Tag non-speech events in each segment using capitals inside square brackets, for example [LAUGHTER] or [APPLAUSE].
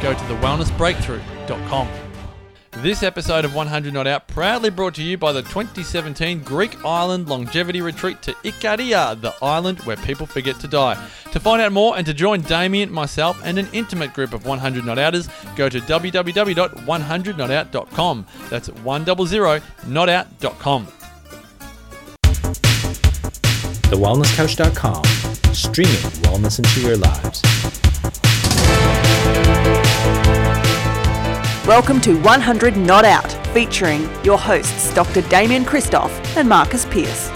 go to thewellnessbreakthrough.com. This episode of 100 Not Out proudly brought to you by the 2017 Greek Island Longevity Retreat to Ikaria, the island where people forget to die. To find out more and to join Damian, myself, and an intimate group of 100 Not Outers, go to www.100notout.com. That's 100notout.com. TheWellnessCouch.com, streaming wellness into your lives. Welcome to 100 Not Out, featuring your hosts Dr. Damian Kristof and Marcus Pearce.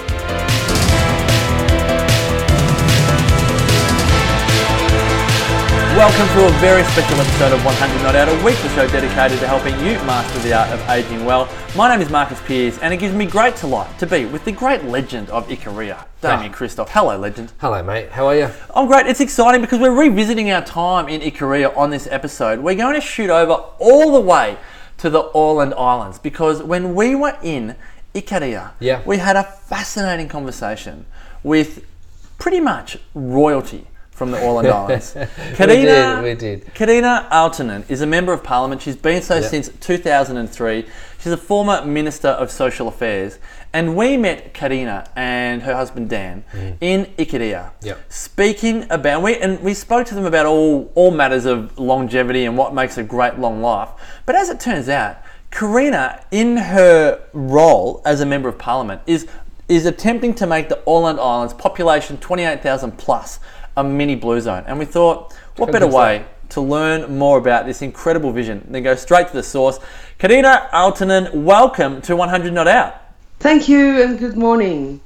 Welcome to a very special episode of 100 Not Out, a weekly show dedicated to helping you master the art of aging well. My name is Marcus Pearce, and it gives me great delight to be with the great legend of Ikaria, ah. Damian Kristof. Hello, legend. Hello, mate. How are you? I'm great. It's exciting because we're revisiting our time in Ikaria on this episode. We're going to shoot over all the way to the Åland Islands because when we were in Ikaria, Yeah. we had a fascinating conversation with pretty much royalty from the Åland Islands. [LAUGHS] did, we did. Carina Aaltonen is a member of parliament. She's been so Yeah. since 2003. She's a former Minister of Social Affairs. And we met Carina and her husband Dan mm. in Ikaria, Yep. speaking about we and we spoke to them about all all matters of longevity and what makes a great long life. But as it turns out, Carina, in her role as a member of parliament, is is attempting to make the Åland Islands population 28,000 plus a mini blue zone. And we thought, what better way to learn more about this incredible vision than go straight to the source? Carina Aaltonen, welcome to 100 Not Out. Thank you and good morning.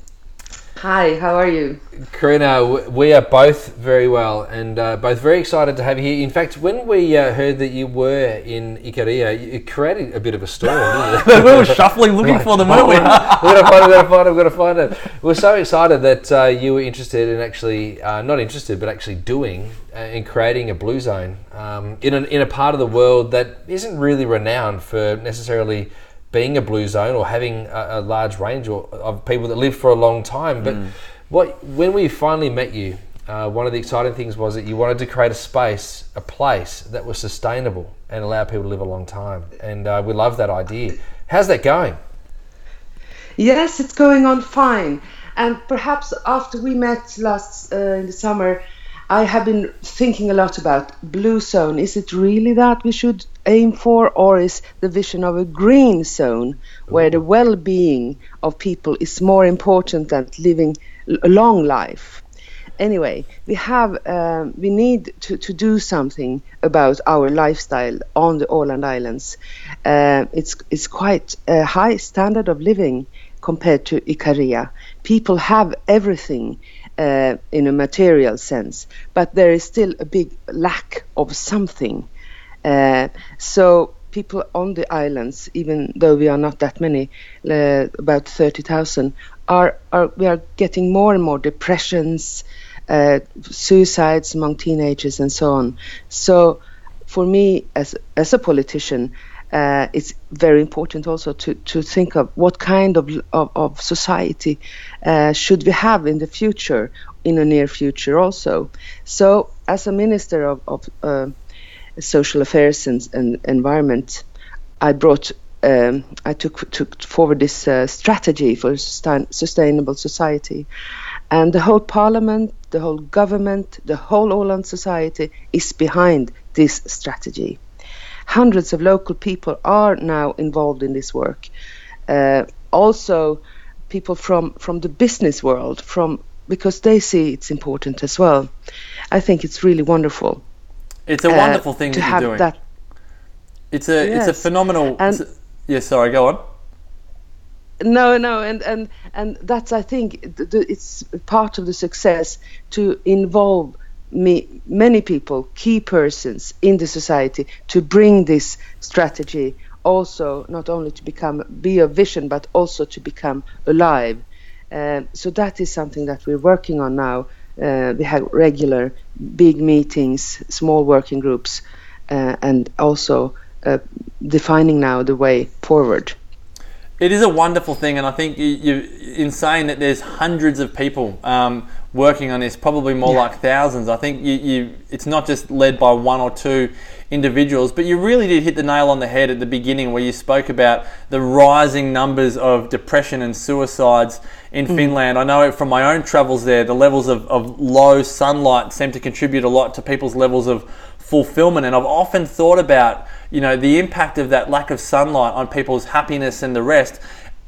Hi, how are you? Carina, we are both very well and uh, both very excited to have you here. In fact, when we uh, heard that you were in Ikaria, it created a bit of a storm, didn't [LAUGHS] we were shuffling looking [LAUGHS] for them, weren't we? [LAUGHS] we're gonna find it, we're gonna find it, we're gonna find it. We're so excited that uh, you were interested in actually, uh, not interested, but actually doing uh, and creating a blue zone um, in, an, in a part of the world that isn't really renowned for necessarily being a blue zone or having a, a large range or, of people that live for a long time. But what when we finally met you, uh, one of the exciting things was that you wanted to create a space, a place that was sustainable and allow people to live a long time. And uh, we love that idea. How's that going? Yes, it's going on fine. And perhaps after we met last uh, in the summer, I have been thinking a lot about blue zone. Is it really that we should aim for, or is the vision of a green zone where the well-being of people is more important than living a long life? Anyway, we have um, we need to, to do something about our lifestyle on the Åland Islands. Uh, it's it's quite a high standard of living compared to Ikaria. People have everything uh, in a material sense, but there is still a big lack of something. Uh, so people on the islands, even though we are not that many, about 30,000, are, are we are getting more and more depressions, uh, suicides among teenagers, and so on. So, for me, as as a politician, uh, it's very important also to, to think of what kind of, of, of society uh, should we have in the future, in the near future also. So, as a minister of, of uh, social affairs and, and environment, I brought um, I took took forward this uh, strategy for sustain, sustainable society, and the whole parliament, the whole government, the whole Åland society is behind this strategy. Hundreds of local people are now involved in this work. Uh, also, people from from the business world, from because they see it's important as well. I think it's really wonderful. It's a uh, wonderful thing to that have you're doing. that. It's a it's a Yes. phenomenal. And- a- yeah, sorry, go on. No, no, and and and that's I think th- th- it's part of the success to involve me many people, key persons in the society to bring this strategy also not only to become be a vision but also to become alive. Uh, so that is something that we're working on now. Uh, we have regular big meetings, small working groups, uh, and also uh, defining now the way forward. It is a wonderful thing, and I think you, you in saying that there's hundreds of people um, working on this, probably more like thousands. I think you, you it's not just led by one or two individuals, but you really did hit the nail on the head at the beginning where you spoke about the rising numbers of depression and suicides in Finland. I know from my own travels there, the levels of, of low sunlight seem to contribute a lot to people's levels of fulfillment. And I've often thought about, you know, the impact of that lack of sunlight on people's happiness and the rest.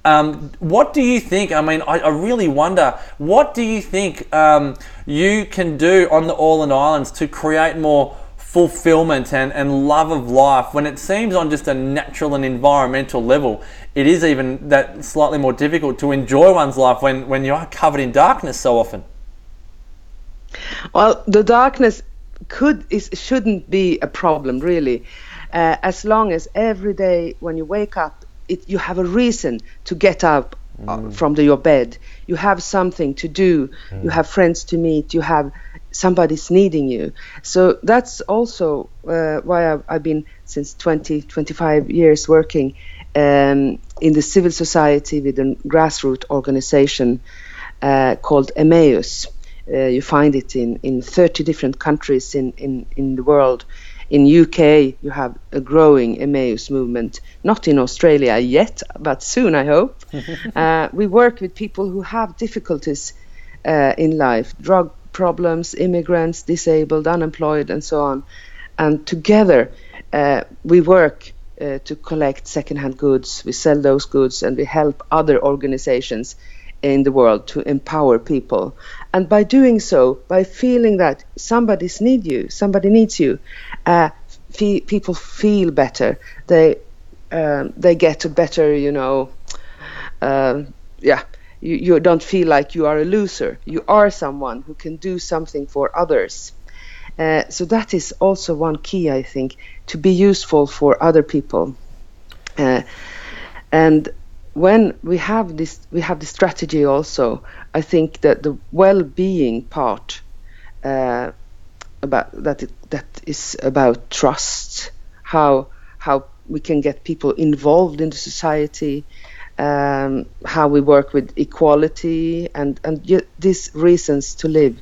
Um, what do you think? I mean, I, I really wonder. What do you think um, you can do on the Åland Islands to create more fulfillment and, and love of life when it seems on just a natural and environmental level, it is even that slightly more difficult to enjoy one's life when, when you are covered in darkness so often? Well, the darkness could is shouldn't be a problem really, uh, as long as every day when you wake up, it, you have a reason to get up uh, from the, your bed. You have something to do. You have friends to meet. You have somebody's needing you. So that's also uh, why I've, I've been since 20, 25 years working um, in the civil society with a grassroots organization uh, called Emmaus. Uh, you find it in, in 30 different countries in, in, in the world. In UK, you have a growing Emmaus movement. Not in Australia yet, but soon, I hope. [LAUGHS] uh, we work with people who have difficulties uh, in life, drug problems, immigrants, disabled, unemployed, and so on. And together, uh, we work uh, to collect secondhand goods. We sell those goods, and we help other organizations in the world to empower people. And by doing so, by feeling that somebody's need you, somebody needs you, uh, fe- people feel better. They um, they get a better, you know, uh, yeah. You, you don't feel like you are a loser. You are someone who can do something for others. Uh, so that is also one key, I think, to be useful for other people. Uh, and when we have this, we have the strategy also. I think that the well-being part uh, about that it, that is about trust, how how we can get people involved in the society, um, how we work with equality, and and these reasons to live.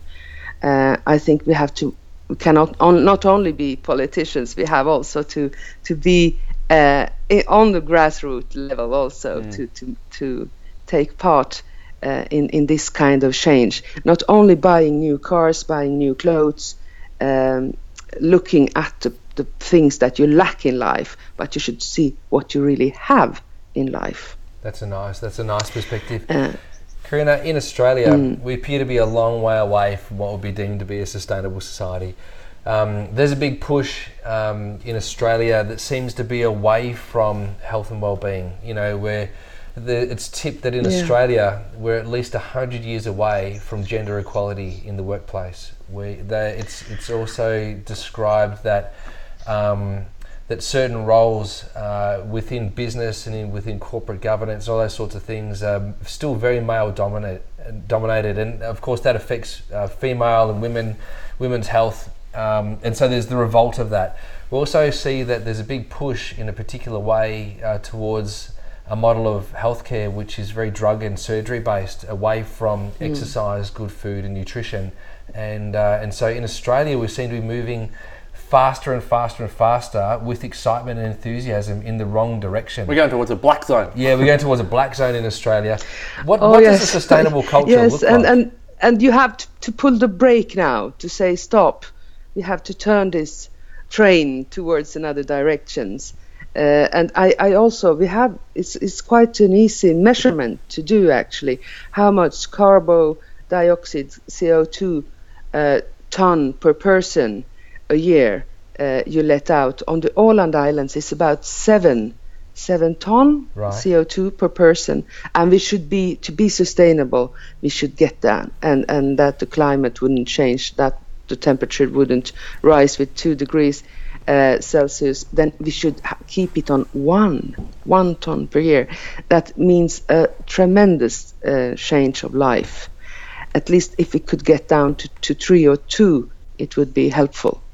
Uh, I think we have to we cannot on, not only be politicians, we have also to to be uh, on the grassroots level also to, to to take part uh, in in this kind of change. Not only buying new cars, buying new clothes, um, looking at the, the things that you lack in life, but you should see what you really have in life. That's a nice. That's a nice perspective. Uh, Carina, in Australia, we appear to be a long way away from what would be deemed to be a sustainable society. Um, there's a big push um, in Australia that seems to be away from health and well-being. You know, where the, it's tipped that in Yeah. Australia we're at least hundred years away from gender equality in the workplace. We, they, it's it's also described that. Um, that certain roles uh, within business and in, within corporate governance, all those sorts of things, are still very male dominate, dominated, and of course that affects uh, female and women, women's health Um, and so there's the revolt of that. We also see that there's a big push in a particular way uh, towards a model of healthcare which is very drug and surgery based, away from exercise, good food, and nutrition. And uh, and so in Australia, we seem to be moving faster and faster and faster with excitement and enthusiasm in the wrong direction. We're going towards a black zone. yeah, we're going towards a black zone in Australia. What, Oh, what yes. does a sustainable [LAUGHS] culture yes, look and, like? and and you have to, to pull the brake now to say stop. We have to turn this train towards another directions. Uh, and I, I also we have it's it's quite an easy measurement to do actually how much carbon dioxide CO2 uh, ton per person a year uh, you let out on the Åland Islands is about seven seven ton Right. CO2 per person, and we should be to be sustainable. We should get that, and and that the climate wouldn't change, that the temperature wouldn't rise with two degrees uh, Celsius. Then we should ha- keep it on one one ton per year. That means a tremendous uh, change of life. At least if we could get down to, to three or two, it would be helpful.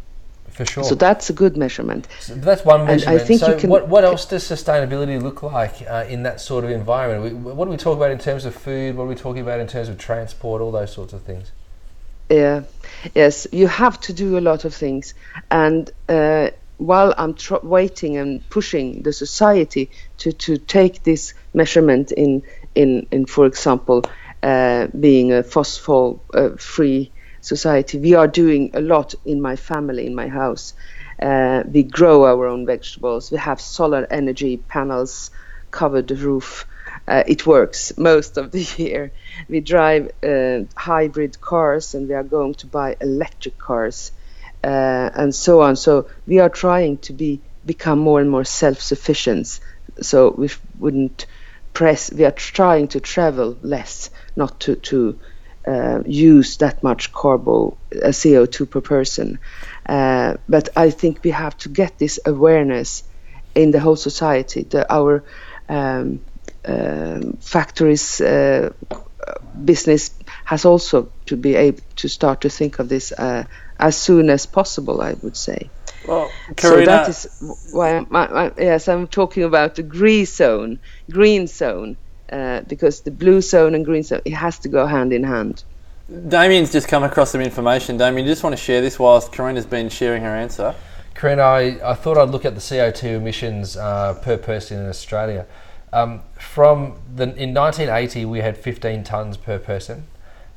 For sure. So that's a good measurement. So that's one I measurement. think so you can- what, what else does sustainability look like uh, in that sort of environment? We, what do we talk about in terms of food? What are we talking about in terms of transport? All those sorts of things. Yeah, yes, you have to do a lot of things. And uh, while I'm tr- waiting and pushing the society to, to take this measurement in, in, in for example, uh, being a phosphor uh, free society, we are doing a lot in my family, in my house. Uh, we grow our own vegetables, we have solar energy panels cover the roof. Uh, it works most of the [LAUGHS] year. We drive uh, hybrid cars and we are going to buy electric cars uh, and so on. So we are trying to be become more and more self-sufficient. So we wouldn't press. We are trying to travel less, not to to uh, use that much carbo uh, CO2 per person. Uh, but I think we have to get this awareness in the whole society. The, our um, um, factories uh, business has also to be able to start to think of this uh, as soon as possible. I would say. Well, So Carina, that is why I'm, I, I, yes, I'm talking about the green zone, green zone, uh, because the blue zone and green zone it has to go hand in hand. Damian's just come across some information. Damian, you just want to share this whilst Carina's been sharing her answer. Corinne, I, I thought I'd look at the CO2 emissions uh, per person in Australia. Um, from the, in 1980, we had 15 tonnes per person.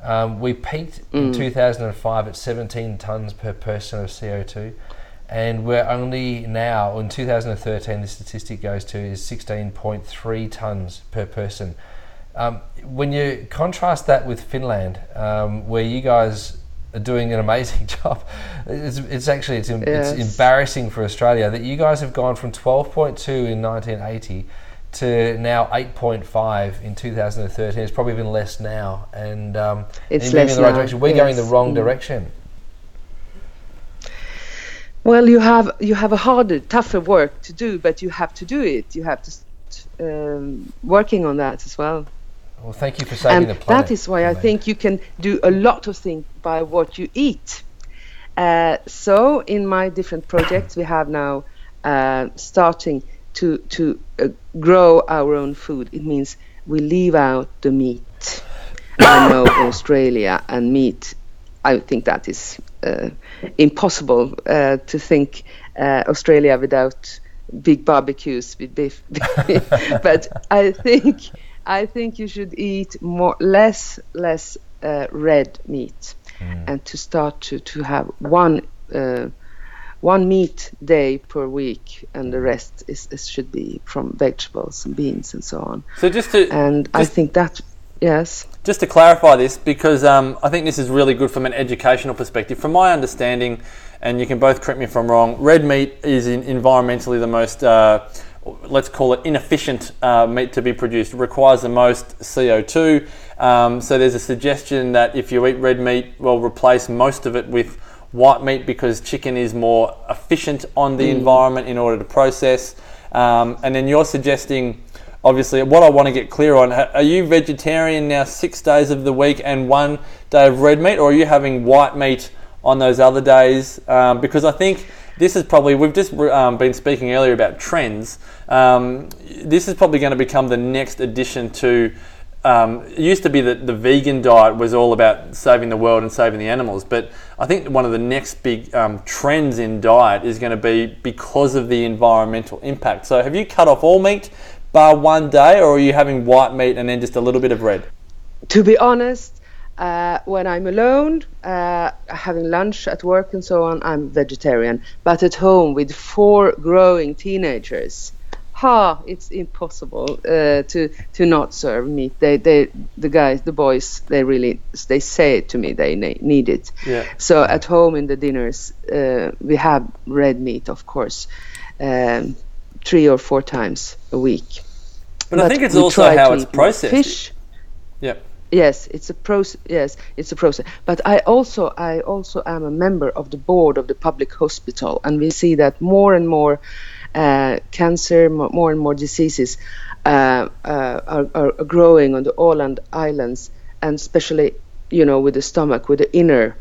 Um, we peaked in 2005 at 17 tonnes per person of CO2, and we're only now in 2013. The statistic goes to is 16.3 tonnes per person. Um, when you contrast that with Finland, um, where you guys are doing an amazing [LAUGHS] job, it's, it's actually it's, Yes. it's embarrassing for Australia that you guys have gone from 12.2 in 1980 to now 8.5 in 2013. It's probably even less now, and um, It's and less in the right now, direction. We're going the wrong Mm. direction. Well, you have you have a harder, tougher work to do, but you have to do it. You have to start um, working on that as well. Well, thank you for saving and the planet. that is why I think you can do a lot of things by what you eat. Uh, so in my different projects, we have now uh, starting to to uh, grow our own food. It means we leave out the meat. [COUGHS] I know Australia and meat. I think that is uh, impossible uh, to think uh, Australia without big barbecues with beef. [LAUGHS] but I think I think you should eat more less less uh, red meat, and to start to to have one. Uh, one meat day per week, and the rest is, is should be from vegetables and beans and so on. So just to And I think that, yes, just to clarify this, because um, I think this is really good from an educational perspective. From my understanding, and you can both correct me if I'm wrong, red meat is in environmentally the most, uh, let's call it inefficient uh, meat to be produced. It requires the most CO2. Um, so there's a suggestion that if you eat red meat, well, replace most of it with white meat because chicken is more efficient on the environment in order to process. Um, and then you're suggesting obviously what I want to get clear on are you vegetarian now six days of the week and one day of red meat or are you having white meat on those other days? Um, because I think this is probably we've just um, been speaking earlier about trends. Um, this is probably going to become the next addition to. Um, it used to be that the vegan diet was all about saving the world and saving the animals, but I think one of the next big um, trends in diet is going to be because of the environmental impact. So, have you cut off all meat bar one day, or are you having white meat and then just a little bit of red? To be honest, uh, when I'm alone, uh, having lunch at work and so on, I'm vegetarian. But at home with four growing teenagers, ha, it's impossible uh, to to not serve meat. They they the guys, the boys, they really they say it to me they ne- need it. Yeah. So at home in the dinners, uh, we have red meat, of course, um, three or four times a week. But, I think it's also how it's processed. Fish. Yep. Yes, it's a process. Yes, it's a process. But I also, I also am a member of the board of the public hospital, and we see that more and more uh, cancer, more and more diseases uh, uh, are, are growing on the Åland Islands, and especially, you know, with the stomach, with the inner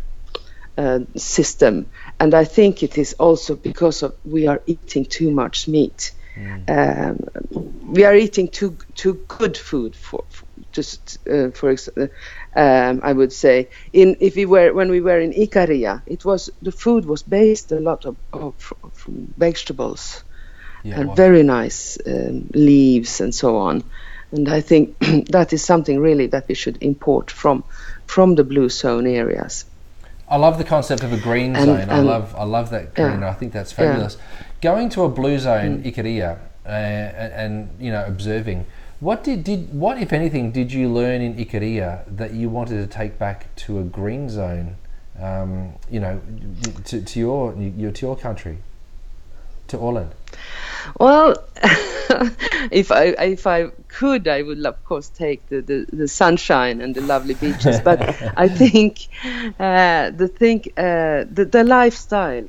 uh, system. And I think it is also because of we are eating too much meat. Um, we are eating too too good food for, for just uh, for ex- uh, um, I would say in if we were when we were in Ikaria, it was the food was based a lot of, of from vegetables Yeah, and wow. very nice um, leaves and so on. And I think [CLEARS THROAT] that is something really that we should import from from the blue zone areas. I love the concept of a green And- zone. I love I love that, Yeah. I think that's fabulous. Going to a blue zone, Mm. Ikaria, uh, and, and you know observing. What did, did what if anything did you learn in Ikaria that you wanted to take back to a green zone? Um, you know, to, to your, your to your country, to Åland. Well, [LAUGHS] if I if I could, I would of course take the, the, the sunshine and the lovely beaches. But [LAUGHS] I think uh, the think uh, the the lifestyle,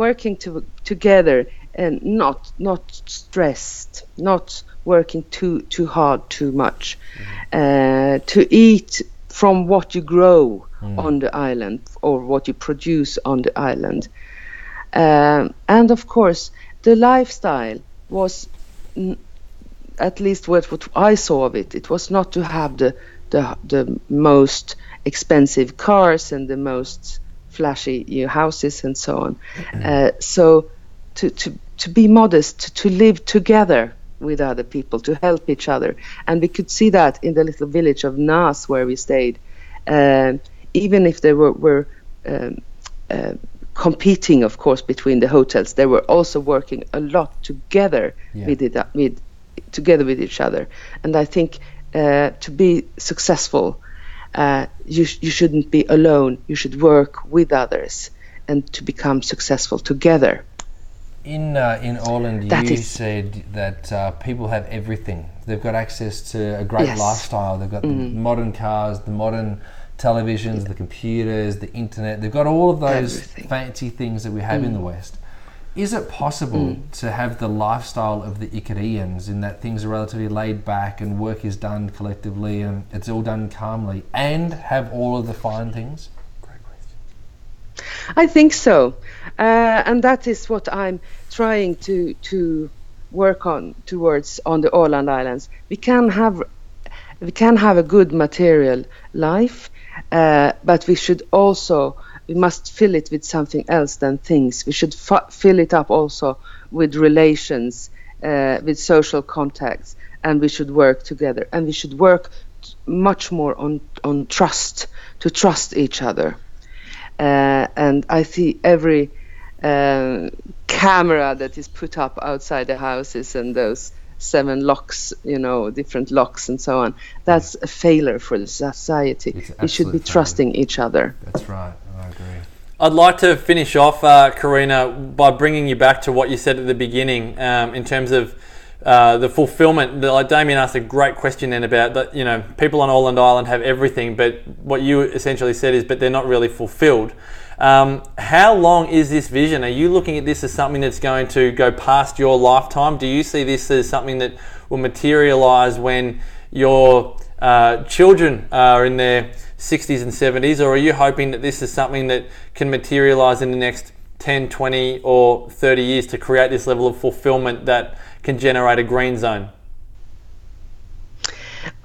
working to, together and not not stressed, not working too too hard too much, uh, to eat from what you grow on the island or what you produce on the island. Um, and of course, the lifestyle was, n- at least what, what I saw of it, it was not to have the, the, the most expensive cars and the most flashy know, houses and so on. Uh, so to, to, to be modest, to to live together with other people, to help each other. And we could see that in the little village of Nas where we stayed. Um, even if there were, were um, uh, competing, of course, between the hotels, they were also working a lot together Yeah. with it, with together with each other. And I think uh, to be successful, uh, you sh- you shouldn't be alone. You should work with others, and to become successful together. In uh, in Åland, That you is- said that uh, people have everything. They've got access to a great Yes. lifestyle. They've got Mm-hmm. modern cars, the modern televisions, the computers, the internet. They've got all of those Everything. Mm. fancy things that we have in the West. Is it possible to have the lifestyle of the Icarians in that things are relatively laid back and work is done collectively and it's all done calmly and have all of the fine things? I think so, uh, and that is what I'm trying to to work on towards on the Åland Islands. We can have we can have a good material life, uh, but we should also we must fill it with something else than things. We should f- fill it up also with relations, uh, with social contacts, and we should work together. And we should work t- much more on on trust to trust each other uh, and I see every uh, camera that is put up outside the houses and those seven locks, you know, different locks and so on. That's a failure for the society. We should be failure. trusting each other. That's right. I'd like to finish off, uh, Carina, by bringing you back to what you said at the beginning um, in terms of uh, the fulfillment. Like Damian asked a great question then about that. You know, people on Åland Island have everything, but what you essentially said is, but they're not really fulfilled. Um, how long is this vision? Are you looking at this as something that's going to go past your lifetime? Do you see this as something that will materialize when you're uh, children are in their 60s and 70s, or are you hoping that this is something that can materialize in the next 10, 20, or 30 years to create this level of fulfillment that can generate a green zone?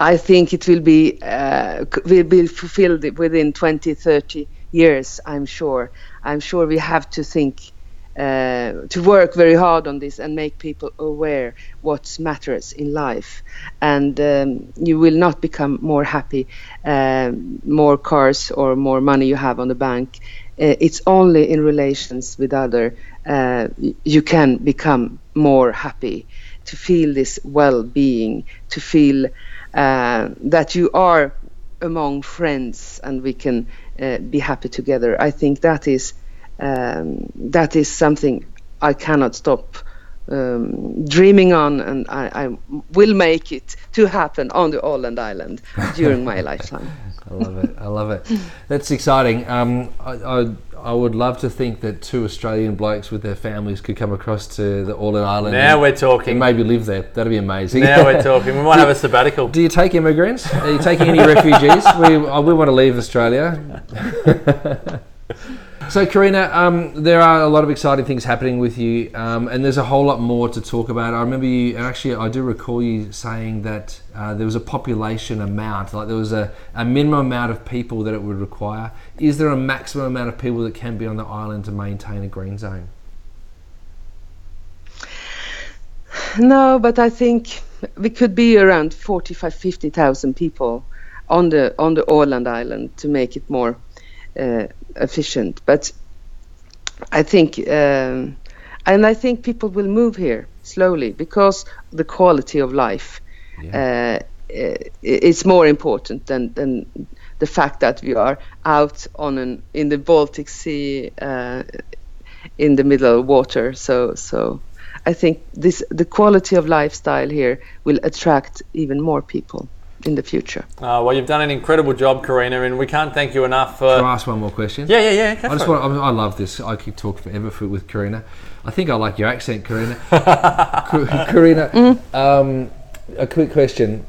I think it will be uh, will be fulfilled within 20, 30 years. I'm sure. I'm sure we have to think uh, to work very hard on this and make people aware what matters in life. And um, you will not become more happy, uh, more cars or more money you have on the bank. Uh, it's only in relations with other uh, you can become more happy, to feel this well-being, to feel uh, that you are among friends and we can uh, be happy together. I think that is um, that is something I cannot stop um, dreaming on, and I, I, will make it to happen on the Åland Island [LAUGHS] during my lifetime. I love it. I love it. That's exciting. Um, I, I, I, would love to think that two Australian blokes with their families could come across to the Åland Island. Now and, we're talking. And maybe live there. That'd be amazing. Now we're [LAUGHS] talking. We might have a sabbatical. Do you take immigrants? Are you taking any refugees? We, we want to leave Australia. [LAUGHS] So, Carina, um, there are a lot of exciting things happening with you, um, and there's a whole lot more to talk about. I remember you, actually, I do recall you saying that uh, there was a population amount, like there was a, a minimum amount of people that it would require. Is there a maximum amount of people that can be on the island to maintain a green zone? No, but I think we could be around 45, 50,000 people on the on the Åland Island to make it more uh, efficient. But I think, um, and I think people will move here slowly because the quality of life yeah. uh, is more important than, than the fact that we are out on an in the Baltic Sea uh, in the middle of water. So so. I think this the quality of lifestyle here will attract even more people in the future. Uh, well, you've done an incredible job, Carina, and we can't thank you enough for. Can I ask one more question? Yeah, yeah, yeah. I just want. I, love this. I could talk forever for, with Carina. I think I like your accent, Carina. [LAUGHS] Carina, mm. um, a quick question: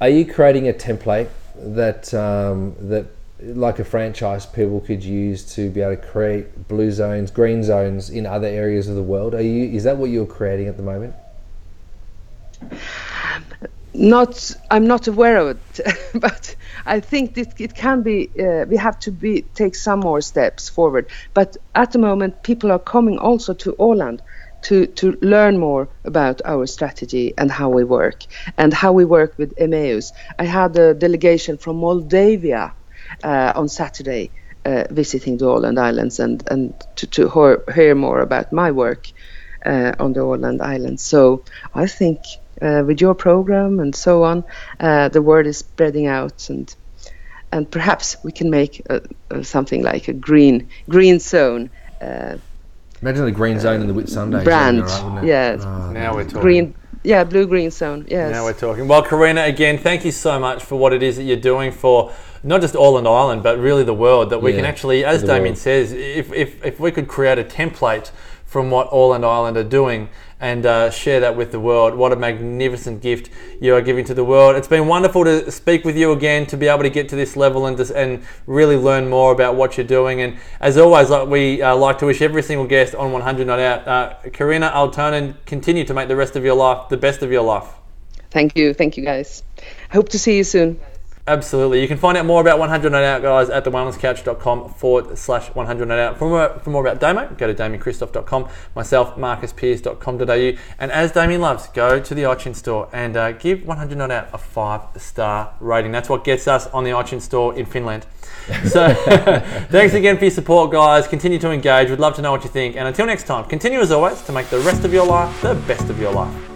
Are you creating a template that um, that like a franchise people could use to be able to create blue zones, green zones in other areas of the world? Are you? Is that what you're creating at the moment? Not I'm not aware of it, [LAUGHS] but I think it can be. Uh, we have to be take some more steps forward. But at the moment, people are coming also to Åland to to learn more about our strategy and how we work and how we work with Emmaus. I had a delegation from Moldavia uh, on Saturday uh, visiting the Åland Islands and and to, to hear, hear more about my work uh, on the Åland Islands. So I think uh, with your program and so on, uh, the word is spreading out and and perhaps we can make a, a something like a green green zone. Uh, Imagine the green zone in the Whitsunday brand. Right, yeah. Oh, now we're talking. Green. Yeah, blue green zone. Yes. Now we're talking. Well, Carina, again, thank you so much for what it is that you're doing for not just Åland Island, but really the world. That we yeah, can actually, as Damian world. says, if, if if we could create a template from what Åland Island are doing and uh, share that with the world. What a magnificent gift you are giving to the world. It's been wonderful to speak with you again, to be able to get to this level and, and really learn more about what you're doing. And as always, like we uh, like to wish every single guest on 100 Not Out, uh, Carina Aaltonen, continue to make the rest of your life the best of your life. Thank you. Thank you, guys. Hope to see you soon. Absolutely. You can find out more about 100 Not Out, guys, at thewellnesscouch.com forward slash 100 Not Out. For more, for more about Damo, go to damiankristof.com, myself, marcuspearce.com.au. And as Damian loves, go to the iTunes store and uh, give 100 Not Out a five star rating. That's what gets us on the iTunes store in Finland. So [LAUGHS] thanks again for your support, guys. Continue to engage. We'd love to know what you think. And until next time, continue as always to make the rest of your life the best of your life.